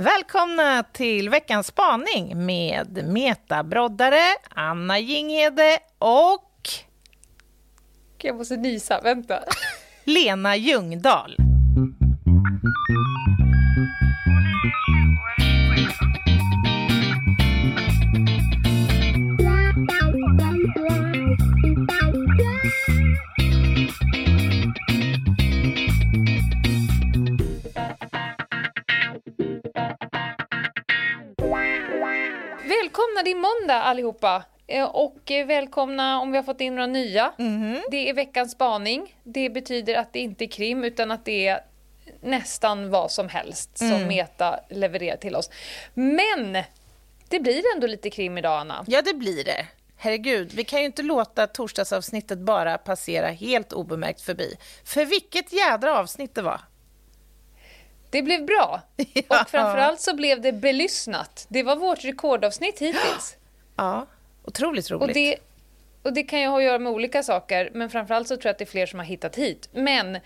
Välkomna till veckans spaning med metabroddare Anna Jinghede och Jag måste nysa, vänta. Lena Ljungdahl. Allihopa! Eh, Och eh, välkomna om vi har fått in några nya. Mhm. Det är veckans spaning. Det betyder att det inte är krim utan att det är nästan vad som helst som Mm. Meta levererar till oss. Men det blir ändå lite krim idag Anna. Ja, det blir det. Herregud, vi kan ju inte låta torsdagsavsnittet bara passera helt obemärkt förbi. För vilket jädra avsnitt det var. Det blev bra. Ja. Och framförallt så blev det belyssnat. Det var vårt rekordavsnitt hittills. Ja, otroligt roligt. Och det, och det kan ju ha att göra med olika saker, men framförallt så tror jag att det är fler som har hittat hit. Men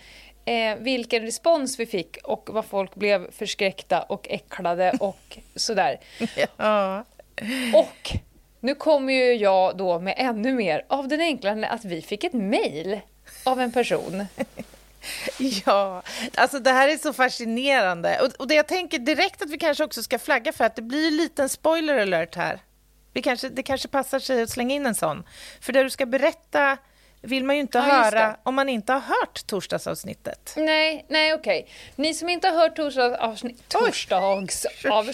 eh, vilken respons vi fick och vad folk blev förskräckta och äcklade och sådär. Ja. Och nu kommer ju jag då med ännu mer av den enkla anledningen att vi fick ett mejl av en person. Ja, alltså det här är så fascinerande. Och, och det jag tänker direkt att vi kanske också ska flagga för att det blir en liten spoiler alert här. Vi kanske, det kanske passar sig att slänga in en sån. För det du ska berätta vill man ju inte Ja, höra om man inte har hört torsdagsavsnittet. Nej, nej okej. Ni som inte har hört torsdagsavsnitt, torsdags, av,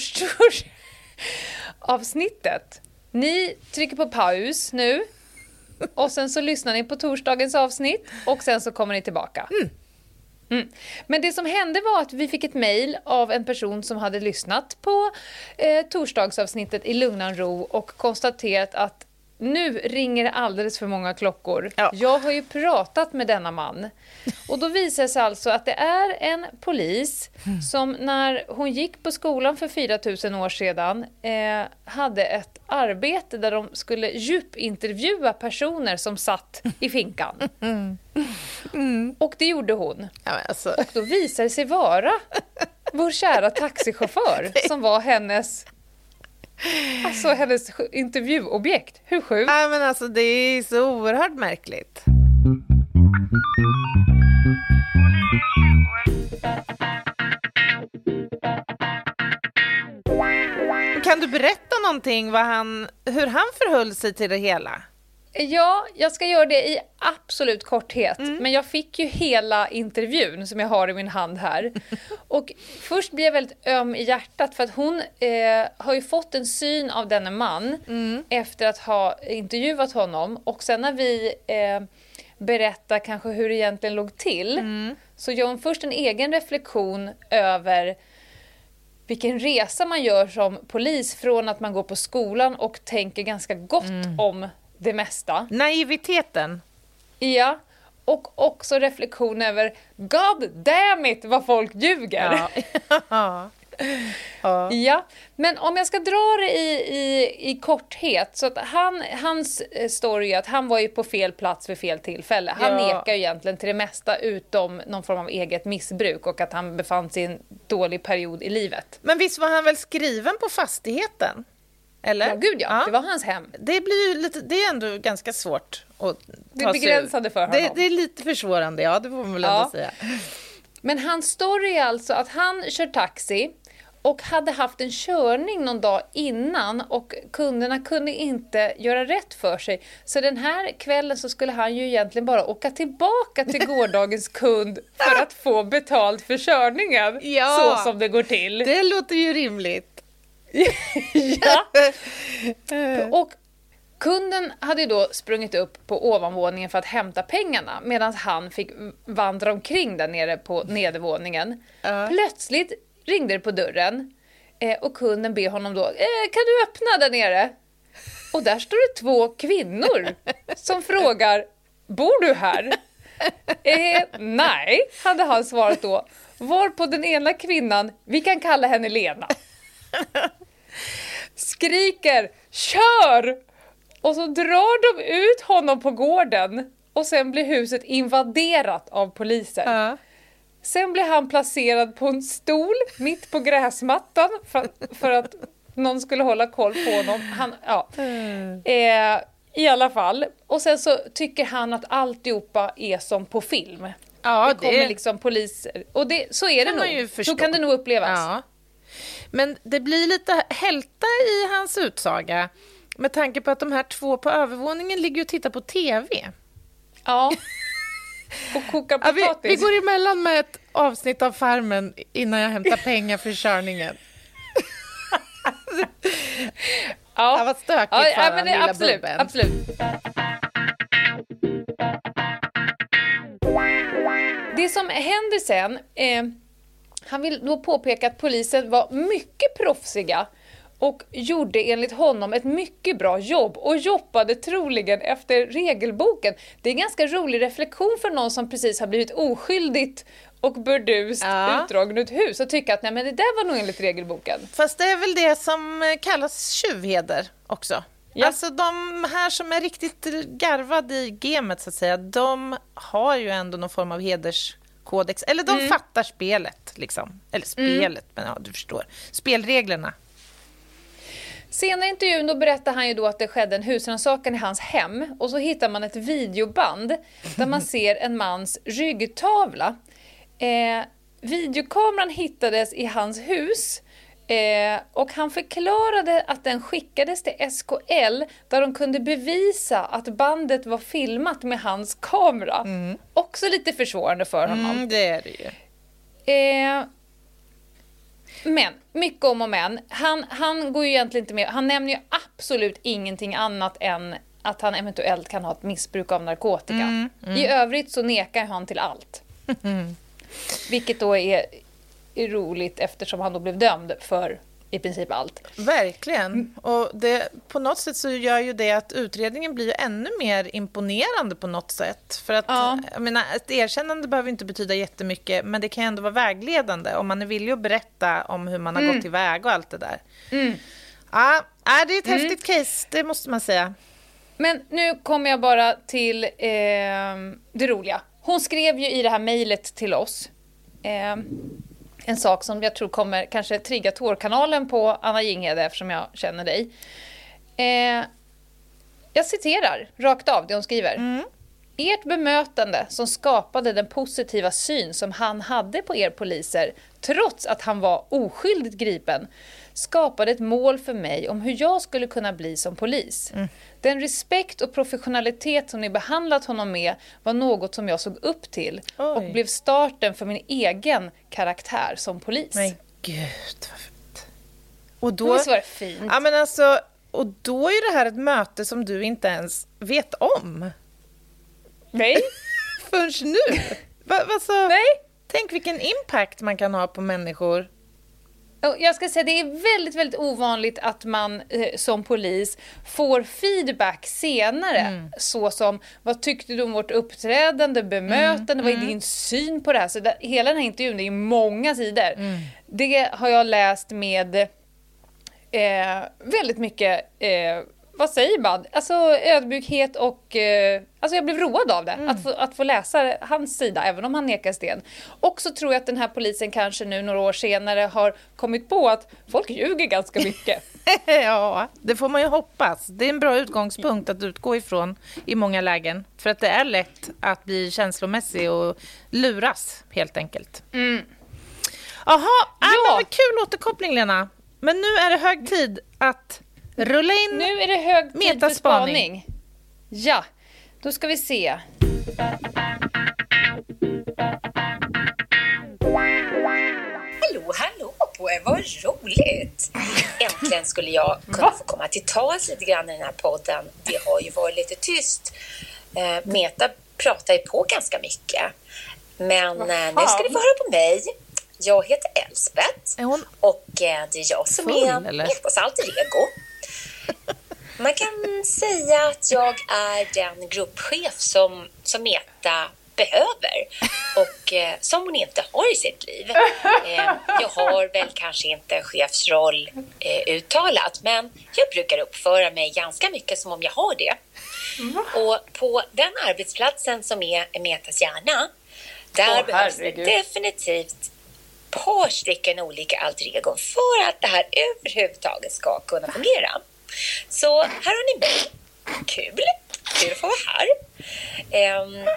avsnittet, ni trycker på paus nu och sen så lyssnar ni på torsdagens avsnitt och sen så kommer ni tillbaka. Mm. Mm. Men det som hände var att vi fick ett mejl av en person som hade lyssnat på eh, torsdagsavsnittet i lugnan ro och konstaterat att nu ringer det alldeles för många klockor. Ja. Jag har ju pratat med denna man. Och då visar det sig alltså att det är en polis som när hon gick på skolan för 4000 år sedan eh, hade ett arbete där de skulle djupintervjua personer som satt i finkan. Och det gjorde hon. Ja, alltså, Och då visade det sig vara vår kära taxichaufför som var hennes, alltså hennes intervjuobjekt. Hur sjukt? ja, men alltså, det är så oerhört märkligt. Kan du berätta någonting vad han, hur han förhöll sig till det hela? Ja, jag ska göra det i absolut korthet. Men jag fick ju hela intervjun som jag har i min hand här. Och först blev jag väldigt öm i hjärtat för att hon eh, har ju fått en syn av denne man efter att ha intervjuat honom. Och sen när vi eh, berättar kanske hur det egentligen låg till så gör hon först en egen reflektion över vilken resa man gör som polis från att man går på skolan och tänker ganska gott om det mesta. Naiviteten. Ja, och också reflektion över God damn it vad folk ljuger. Ja. ja. Ja, men om jag ska dra det i, i, i korthet. Så att han, hans eh, story är att han var ju på fel plats vid fel tillfälle. Han Ja. nekar ju egentligen till det mesta utom någon form av eget missbruk och att han befann sig i en dålig period i livet. Men visst var han väl skriven på fastigheten? Eller? Ja, gud ja, det var hans hem. Det blir ju lite, det är ändå ganska svårt att Det ur. begränsade för Det, honom. det är lite försvårande, ja det får man väl Ja. ändå säga. Men hans story är alltså att han kör taxi och hade haft en körning någon dag innan och kunderna kunde inte göra rätt för sig. Så den här kvällen så skulle han ju egentligen bara åka tillbaka till gårdagens kund för att få betalt för körningen. Ja. Så som det går till. Det låter ju rimligt. Ja. Och kunden hade ju då sprungit upp på ovanvåningen för att hämta pengarna medan han fick vandra omkring där nere på nedervåningen. Ja. Plötsligt ringde det på dörren eh, och kunden ber honom då eh, “Kan du öppna där nere?” Och där står det två kvinnor som frågar “Bor du här?” eh, “Nej”, hade han svarat då. Varpå den ena kvinnan, vi kan kalla henne Lena, skriker “Kör!” och så drar de ut honom på gården och sen blir huset invaderat av poliser. Ja. Sen blir han placerad på en stol mitt på gräsmattan för, för att någon skulle hålla koll på honom. Han, ja. Eh, I alla fall. Och sen så tycker han att alltihopa är som på film. Ja, det kommer liksom poliser. Och det, så är det nog. Så kan det nog upplevas. Ja. Men det blir lite hälta i hans utsaga med tanke på att de här två på övervåningen ligger och tittar på TV. Ja. Och kokar Ja, vi, potatis. vi går emellan med ett avsnitt av Farmen innan jag hämtar pengar för körningen. ja. Det var stökigt ja, för ja, men det, lilla absolut, bubben. absolut. Det som händer sen, eh, han vill då påpeka att polisen var mycket proffsiga och gjorde enligt honom ett mycket bra jobb och jobbade troligen efter regelboken. Det är en ganska rolig reflektion för någon som precis har blivit oskyldigt och burdust Ja. utdragen ett hus och tycka att nej men det där var nog enligt regelboken. Fast det är väl det som eh, kallas tjuvheder också. Ja. Alltså de här som är riktigt garvade i gamet så att säga, de har ju ändå någon form av hederskodex. Eller Mm. de fattar spelet liksom. Eller spelet, men ja du förstår. Spelreglerna. Senare i intervjun då berättar han ju då att det skedde en husrannsakan i hans hem och så hittar man ett videoband där man ser en mans ryggtavla. Eh, videokameran hittades i hans hus eh, och han förklarade att den skickades till SKL där de kunde bevisa att bandet var filmat med hans kamera. Också lite försvårande för honom. Mm, det är det ju. Eh, men, mycket om och men. Han, han går ju egentligen inte med. Han nämner ju absolut ingenting annat än att han eventuellt kan ha ett missbruk av narkotika. I övrigt så nekar han till allt. Vilket då är, är roligt eftersom han då blev dömd för i princip allt. Verkligen. Och det, på något sätt så gör ju det att utredningen blir ännu mer imponerande på något sätt. För att, Ja. jag menar, ett erkännande behöver inte betyda jättemycket, men det kan ändå vara vägledande om man är villig att berätta om hur man har gått tillväga och allt det där. Ja, ja, det är ett häftigt case, det måste man säga. Men nu kommer jag bara till eh, det roliga. Hon skrev ju i det här mejlet till oss eh, en sak som jag tror kommer kanske trigga tårkanalen på Anna Jinghede eftersom jag känner dig. Eh, jag citerar rakt av det hon skriver. Ert bemötande som skapade den positiva syn som han hade på er poliser, trots att han var oskyldigt gripen, skapade ett mål för mig om hur jag skulle kunna bli som polis. Den respekt och professionalitet som ni behandlat honom med var något som jag såg upp till och Oj. blev starten för min egen karaktär som polis. Men gud, vad fint. Och Då... Visst var det fint? Ja, men alltså, och då är det här ett möte som du inte ens vet om Nej? förrän nu. Va, va, så, Nej? Tänk vilken impact man kan ha på människor. Jag ska säga det är väldigt, väldigt ovanligt att man eh, som polis får feedback senare. Mm. Så som, vad tyckte du om vårt uppträdande, bemötande, Mm, vad är din syn på det här? Så där, hela den här intervjun, det är många sidor. Mm. Det har jag läst med eh, väldigt mycket, eh, vad säger man, alltså ödmjukhet och, eh, alltså jag blev road av det. Mm. Att, få, att få läsa hans sida, även om han nekar sten. Och så tror jag att den här polisen kanske nu några år senare har kommit på att folk ljuger ganska mycket. ja, det får man ju hoppas. Det är en bra utgångspunkt att utgå ifrån i många lägen. För att det är lätt att bli känslomässig och luras, helt enkelt. Jaha, ja. Vad kul återkoppling, Lena. Men nu är det hög tid att rulla in... Nu är det hög tid för spaning. Ja, då ska vi se. Hallå, hallå på er, vad roligt! Äntligen skulle jag kunna få komma till tals lite grann i den här podden. Det har ju varit lite tyst. Eh, Meta pratar ju på ganska mycket. Men eh, nu ska ni få höra på mig. Jag heter Elsbeth och eh, det är jag som full, är? Metas alter ego. Man kan säga att jag är den gruppchef som, som Meta behöver och eh, som hon inte har i sitt liv. Eh, jag har väl kanske inte chefsroll eh, uttalat men jag brukar uppföra mig ganska mycket som om jag har det. Och på den arbetsplatsen som är Metas hjärna Där Åh, behövs det definitivt par stycken olika alter egon för att det här överhuvudtaget ska kunna fungera. Så här har ni mig. Kul! Kul att få vara här. Ehm,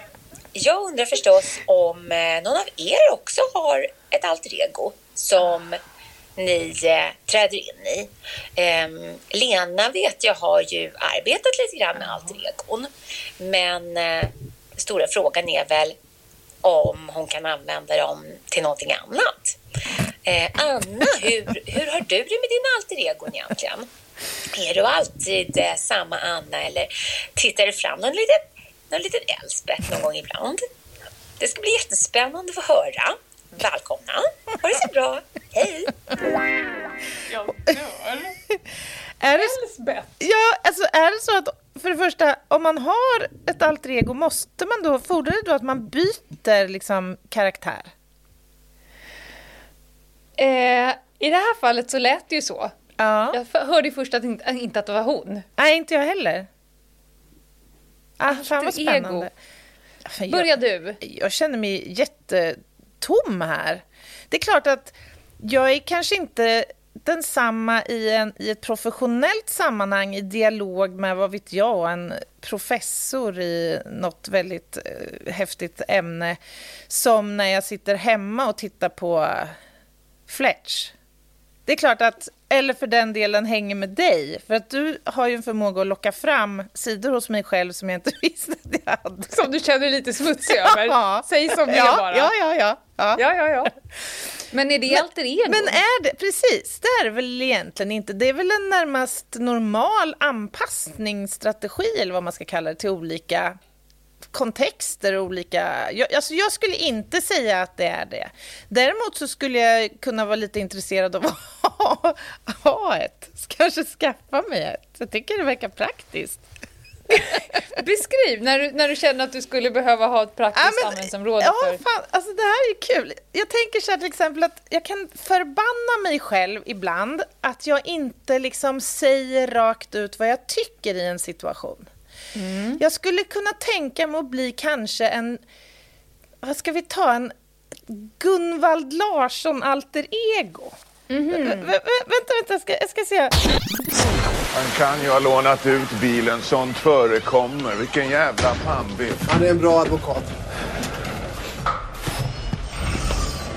jag undrar förstås om eh, någon av er också har ett alter ego som ni eh, träder in i. Ehm, Lena vet jag har ju arbetat lite grann med alter egon. Men eh, stora frågan är väl om hon kan använda dem till någonting annat. Eh, Anna, hur, hur har du det med dina alter egon egentligen? Är du alltid eh, samma Anna eller tittar du fram någon liten, någon liten Elspeth någon gång ibland? Det ska bli jättespännande att få höra. Välkomna! Ha det så bra! Hej! Jag dör. Är det, Elsbeth. ja, alltså är det så att för det första, om man har ett alter ego, måste man då, fordrar det då att man byter liksom karaktär? Eh, I det här fallet så lät det ju så. Ja. Jag hörde först att inte, inte att det var hon. Nej, inte jag heller. Ah, fan vad ego. spännande. Fan, jag- Börja du. Jag känner mig jättetom här. Det är klart att jag är kanske inte densamma i, en, i ett professionellt sammanhang i dialog med, vad vet jag, en professor i något väldigt eh, häftigt ämne som när jag sitter hemma och tittar på Fletch. Det är klart att, eller för den delen hänger med dig, för att du har ju en förmåga att locka fram sidor hos mig själv som jag inte visste att jag hade. Som du känner lite smutsig över. Ja. Säg som det ja, bara. Ja, ja, ja. ja. ja, ja, ja. Men är det alter ego? Men är det, precis, det är det väl egentligen inte. Det är väl en närmast normal anpassningsstrategi, eller vad man ska kalla det, till olika kontexter och olika... Jag, alltså jag skulle inte säga att det är det. Däremot så skulle jag kunna vara lite intresserad av att ha, ha ett. Kanske skaffa mig ett. Jag tycker det verkar praktiskt. Beskriv när du, när du känner att du skulle behöva ha ett praktiskt Ja, men- användningsområde ja, för... Fan, alltså det här är kul. Jag tänker så här till exempel att jag kan förbanna mig själv ibland att jag inte liksom säger rakt ut vad jag tycker i en situation. Mm. Jag skulle kunna tänka mig att bli kanske en, vad ska vi ta, en Gunvald Larsson alter ego. Vä- vä- vänta, vänta, jag ska, jag ska se. Han kan ju ha lånat ut bilen, sånt förekommer. Vilken jävla pannbiff. Han är en bra advokat.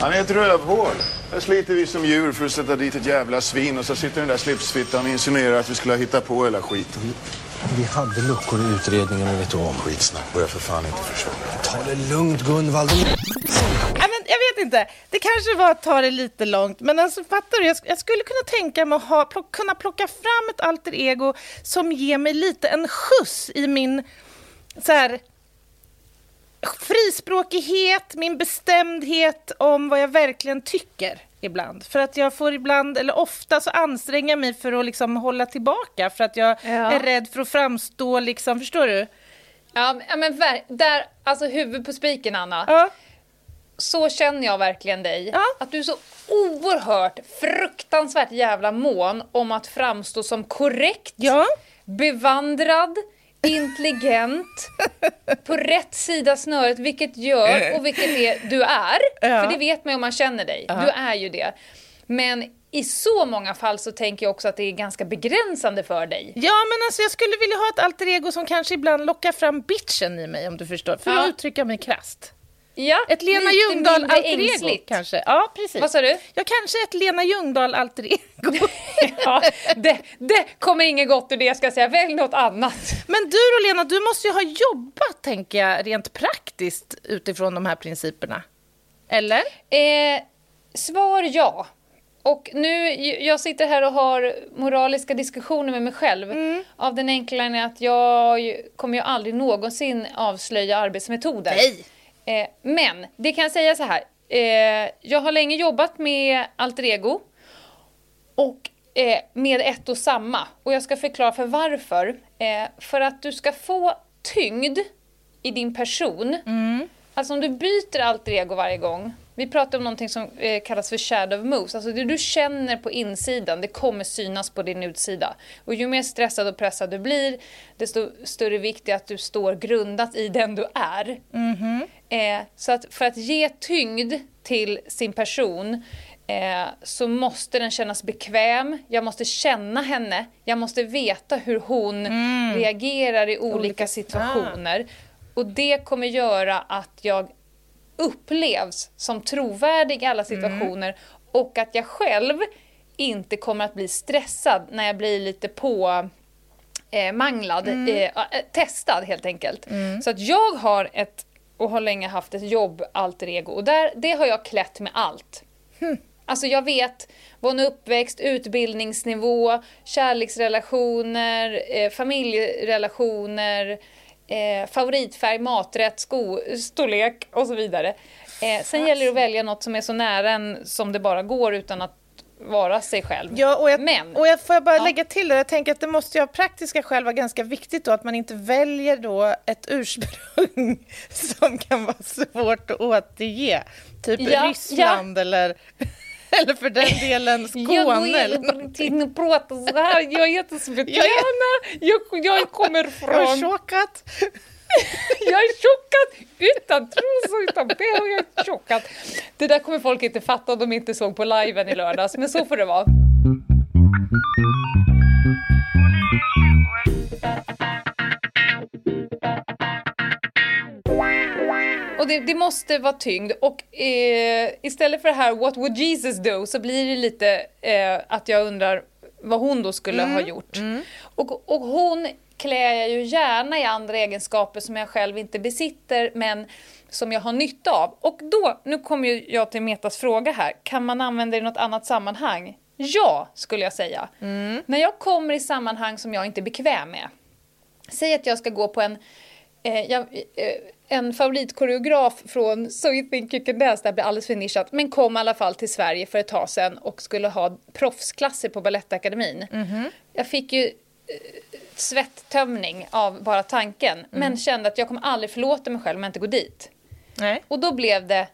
Han är ett rövhål. Här sliter vi som djur för att sätta dit ett jävla svin och så sitter den där slipsfittan och insinuerar att vi skulle ha hittat på hela skiten. Vi hade luckor i utredningen, men vet du om. Skitsnack, börjar för fan inte försvara. Ta det lugnt, Gunvald. Nej, men jag vet inte. Det kanske var att ta det lite långt, men alltså, fattar du? Jag, jag skulle kunna tänka mig att ha, plock, kunna plocka fram ett alter ego som ger mig lite en skjuts i min så här, frispråkighet, min bestämdhet om vad jag verkligen tycker ibland. För att jag får ibland, eller ofta, så anstränga mig för att liksom hålla tillbaka för att jag Ja. är rädd för att framstå, liksom, förstår du? Ja, men- där, alltså huvud på spiken Anna. Ja. Så känner jag verkligen dig. Ja. Att du är så oerhört, fruktansvärt jävla mån om att framstå som korrekt, Ja. bevandrad, intelligent, på rätt sida snöret, vilket gör och vilket är, du är. Ja. För det vet man ju om man känner dig. Du är ju det. Men i så många fall så tänker jag också att det är ganska begränsande för dig. Ja, men alltså jag skulle vilja ha ett alter ego som kanske ibland lockar fram bitchen i mig, om du förstår. För Ja. att uttrycka mig krasst. Ja, Ett Lena Ljungdahl alter ego, kanske. Ja, precis. Vad sa du? Ja, kanske ett Lena Ljungdahl alter ego. Ja, det, det kommer inget gott ur det ska jag säga. Välj något annat. men du då, Lena, du måste ju ha jobbat, tänker jag, rent praktiskt utifrån de här principerna. Eller? Eh, svar ja. Och nu, jag sitter här och har moraliska diskussioner med mig själv. Mm. Av den enkla anledningen att jag kommer ju aldrig någonsin avslöja arbetsmetoder. Nej. Eh, men det kan jag säga så här. Eh, jag har länge jobbat med alter ego. Och eh, med ett och samma. Och jag ska förklara för varför. Eh, för att du ska få tyngd i din person. Alltså om du byter alter ego varje gång, Vi pratar om någonting som eh, kallas för shadow moves. Alltså det du känner på insidan, det kommer synas på din utsida. Och ju mer stressad och pressad du blir, desto större vikt är att du står grundat i den du är. Eh, så att för att ge tyngd till sin person eh, så måste den kännas bekväm. Jag måste känna henne. Jag måste veta hur hon reagerar i olika, Olika- situationer. Och det kommer göra att jag upplevs som trovärdig i alla situationer och att jag själv inte kommer att bli stressad när jag blir lite på eh, manglad, eh, eh, testad helt enkelt. Så att jag har ett, och har länge haft ett jobb alter ego och där, det har jag klätt med allt. Alltså jag vet är uppväxt, utbildningsnivå, kärleksrelationer, eh, familjerelationer, eh, favoritfärg, maträtt, sko, storlek och så vidare. Eh, sen gäller det att välja något som är så nära en som det bara går utan att vara sig själv. Ja, och jag, Men, och jag får jag bara Ja. lägga till det, jag tänker att det måste ju av praktiska skäl vara ganska viktigt då att man inte väljer då ett ursprung som kan vara svårt att återge. Typ Ja, Ryssland eller, eller för den delen Skåne. Jag går eller in någonting. och pratar så här. Jag heter Svetlana. Jag, jag kommer Jag har från... chockat. Jag är tjockad utan trosor, utan bh. Jag är tjockad. Det där kommer folk inte fatta om de inte såg på liven i lördags, men så får det vara. Och det, det måste vara tyngd och eh, istället för det här What would Jesus do så blir det lite eh, att jag undrar vad hon då skulle ha gjort. Och, och hon klär jag ju gärna i andra egenskaper som jag själv inte besitter men som jag har nytta av. Och då, nu kommer ju jag till Metas fråga här, kan man använda det i något annat sammanhang? Ja, skulle jag säga. När jag kommer i sammanhang som jag inte är bekväm med. Säg att jag ska gå på en, jag, eh, en favoritkoreograf från So You Think You Can Dance, det blir alldeles för nischat, men kom i alla fall till Sverige för ett tag sedan och skulle ha proffsklasser på Balettakademin. Jag fick ju eh, svettömning av bara tanken, men kände att jag kommer aldrig förlåta mig själv om jag inte går dit. Nej. Och då blev det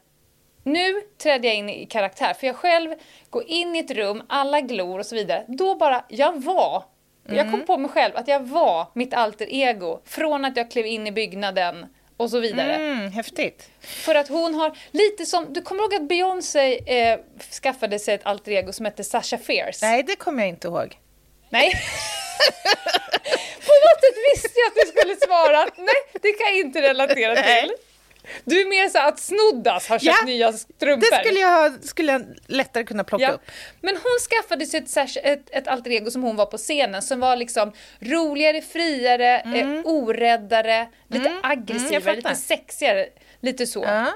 nu trädde jag in i karaktär, för jag själv går in i ett rum, alla glor och så vidare. Då bara, jag var, jag kom på mig själv att jag var mitt alter ego från att jag klev in i byggnaden och så vidare. Mm, häftigt. För att hon har, lite som, du kommer ihåg att Beyoncé eh, skaffade sig ett alter ego som hette Sasha Fierce? Nej, det kommer jag inte ihåg. Nej. På något sätt visste jag att du skulle svara att nej, det kan jag inte relatera Nej. Du är mer så att Snoddas har köpt Ja, nya strumpor. Det skulle jag, skulle jag lättare kunna plocka Ja. upp. Men hon skaffade sig ett, ett, ett alter ego som hon var på scenen som var liksom roligare, friare, eh, oräddare, lite Mm, jag aggressivare, fattar. lite sexigare, lite så. Ja.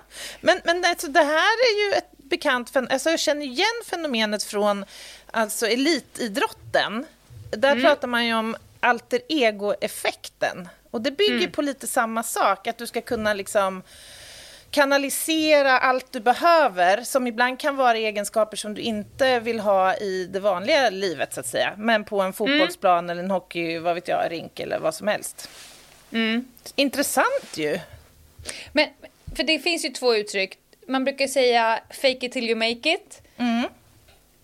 Men, men alltså, det här är ju ett bekant fen- alltså, Jag känner igen fenomenet från alltså, elitidrotten. Där Mm. pratar man ju om alter ego-effekten. Och det bygger Mm. på lite samma sak, att du ska kunna liksom kanalisera allt du behöver, som ibland kan vara egenskaper som du inte vill ha i det vanliga livet, så att säga. Men på en fotbollsplan eller en hockey, vad vet jag, rink eller vad som helst. Mm. Intressant ju. Men, för det finns ju två uttryck. Man brukar säga fake it till you make it. Mm.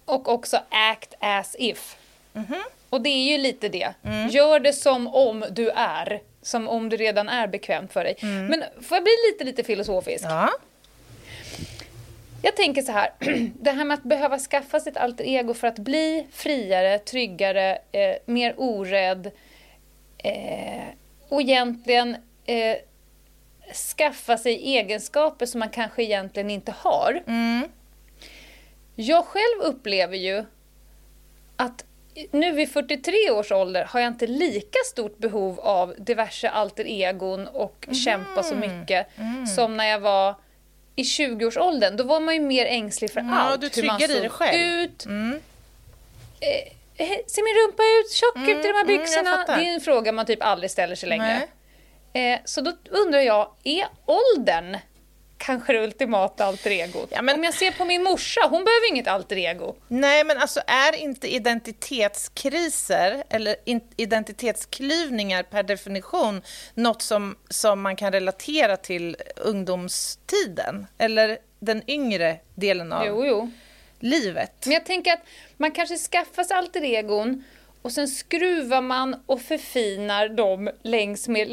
Och också act as if. Mhm. Och det är ju lite det. Mm. Gör det som om du är. Som om du redan är bekvämt för dig. Men får jag bli lite, lite filosofisk? Mm. Ja. Jag tänker så här, det här med att behöva skaffa sig ett alter ego för att bli friare, tryggare, eh, mer orädd eh, och egentligen eh, skaffa sig egenskaper som man kanske egentligen inte har. Jag själv upplever ju att nu vid 43 års ålder har jag inte lika stort behov av diverse alter egon och kämpa så mycket som när jag var i 20-årsåldern. Då var man ju mer ängslig för Ja, allt. du tryggar i dig själv. ut. Eh, eh, ser min rumpa ut tjock ut i de här mm, jag byxorna? det är en fråga man typ aldrig ställer sig längre. Eh, så då undrar jag, är åldern kanske det ultimata alter egot? Ja, men- Om jag ser på min morsa, hon behöver inget alter ego. Nej, men alltså är inte identitetskriser eller in- identitetsklyvningar per definition något som, som man kan relatera till ungdomstiden? Eller den yngre delen av Jo, jo. livet. Men jag tänker att man kanske skaffar sig alter egon och sen skruvar man och förfinar dem längs med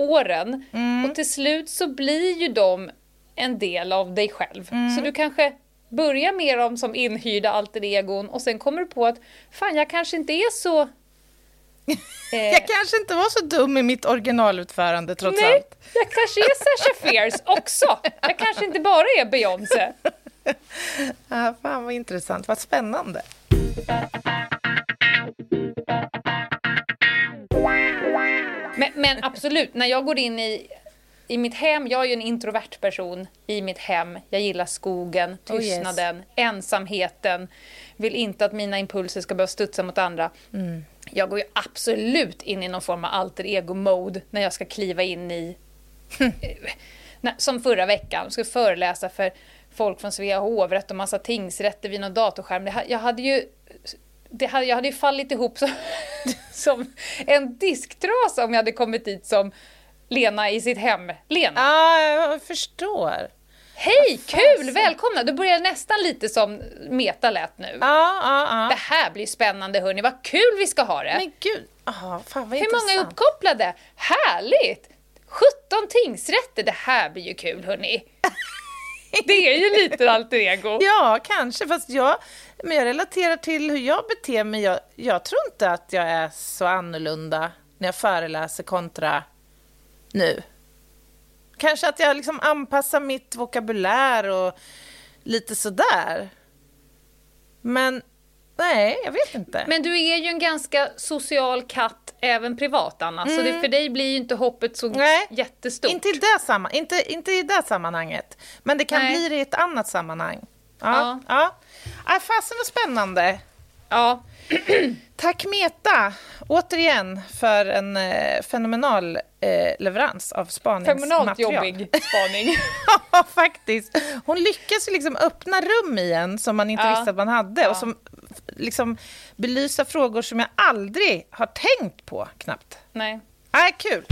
levnadsåren. Och till slut så blir ju de en del av dig själv. Så du kanske börjar med dem som inhyrda alter egon och sen kommer du på att fan, jag kanske inte är så... Eh, Jag kanske inte var så dum i mitt originalutförande trots nej, allt. jag kanske är Sasha Fierce också. Jag kanske inte bara är Beyoncé. Ah, fan vad intressant, vad spännande. Men, absolut, när jag går in i, i mitt hem, jag är ju en introvert person i mitt hem. Jag gillar skogen, Oh, yes. tystnaden, ensamheten. Vill inte att mina impulser ska börja studsa mot andra. Mm. Jag går ju absolut in i någon form av alter ego-mode när jag ska kliva in i... som förra veckan, jag ska föreläsa för folk från Svea hovrätt och massa tingsrätter vid någon datorskärm. Jag hade ju det hade, jag hade ju fallit ihop som, som en disktrasa om jag hade kommit dit som Lena i sitt hem. Lena, Ja, jag förstår. hej, kul, välkomna! Då börjar nästan lite som Meta lät nu. Ja, ja, Det ja. här blir spännande hörni, vad kul vi ska ha det! Men gud, ah, fan vad Hur många är uppkopplade? Härligt! 17 tingsrätter, det här blir ju kul hörni. Det är ju lite alter ego. Ja, kanske, fast jag, men jag relaterar till hur jag beter mig. Jag, jag tror inte att jag är så annorlunda när jag föreläser kontra nu. Kanske att jag liksom anpassar mitt vokabulär och lite sådär. Men nej, jag vet inte. Men du är ju en ganska social katt även privat Anna, så det, för dig blir ju inte hoppet så Mm. Nej, jättestort. Inte i, det samma, inte, inte i det sammanhanget, men det kan Nej. bli det i ett annat sammanhang. Ja, Ja. ja. Ja. fasen vad spännande. Ja, Tack Meta, återigen, för en eh, fenomenal eh, leverans av fenomenalt spaningsmaterial. jobbig spaning. ja, faktiskt. Hon lyckas liksom öppna rum igen som man inte Ja. visste att man hade och som liksom belysa frågor som jag aldrig har tänkt på knappt. Nej. Nej, kul.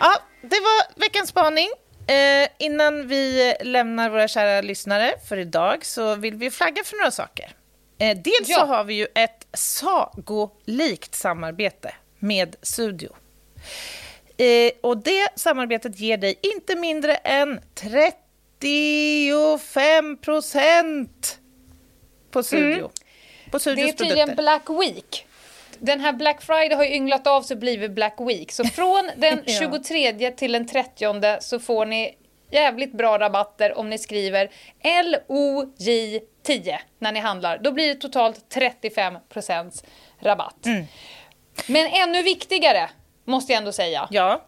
Ja, det var veckans spaning. Eh, innan vi lämnar våra kära lyssnare för idag så vill vi flagga för några saker. Eh, dels Ja. så har vi ju ett sagolikt samarbete med Studio. Eh, och det samarbetet ger dig inte mindre än 35 procent på Studio. På Det är tydligen produkter. Black Week. Den här Black Friday har ju ynglat av så blivit Black Week. Så från den Ja. 23 till den 30 så får ni jävligt bra rabatter om ni skriver LOJ10 när ni handlar. Då blir det totalt 35% rabatt. Mm. Men ännu viktigare, måste jag ändå säga, Ja.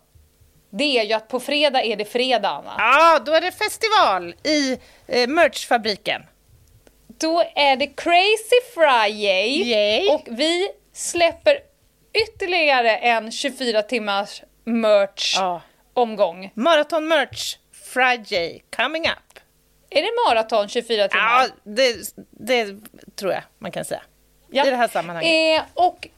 det är ju att på fredag är det fredag, Anna. ja, då är det festival i eh, merchfabriken. Då är det Crazy Friday Yay. och vi släpper ytterligare en 24 timmars merch Ja. omgång. Marathon merch Friday coming up. Är det maraton 24 timmar? Ja, det, det tror jag man kan säga. Ja. I det här sammanhanget. Eh, och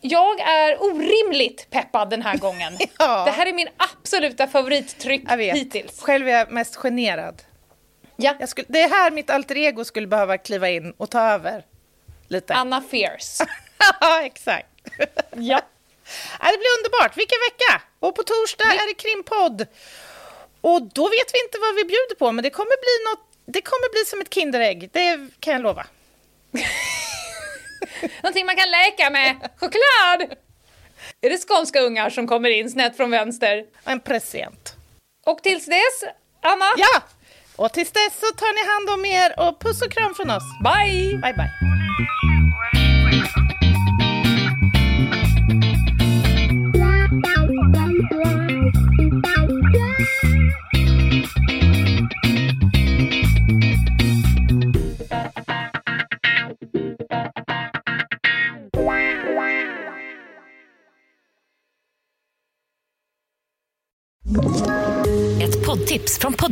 jag är orimligt peppad den här gången. Ja. Det här är min absoluta favorittryck Jag vet. hittills. Själv är jag mest generad. Ja. Skulle, det är här mitt alter ego skulle behöva kliva in och ta över. Lite. Anna Fierce. Ja, exakt. ja. Ja, det blir underbart. Vilken vecka! Och på torsdag är det krimpodd. Och då vet vi inte vad vi bjuder på, men det kommer bli något det kommer bli som ett Kinderägg, det kan jag lova. Någonting man kan leka med. Choklad! Är det skånska ungar som kommer in snett från vänster? En present. Och tills dess, Anna, Ja! Och tills dess så tar ni hand om er och puss och kram från oss. bye! Bye, bye.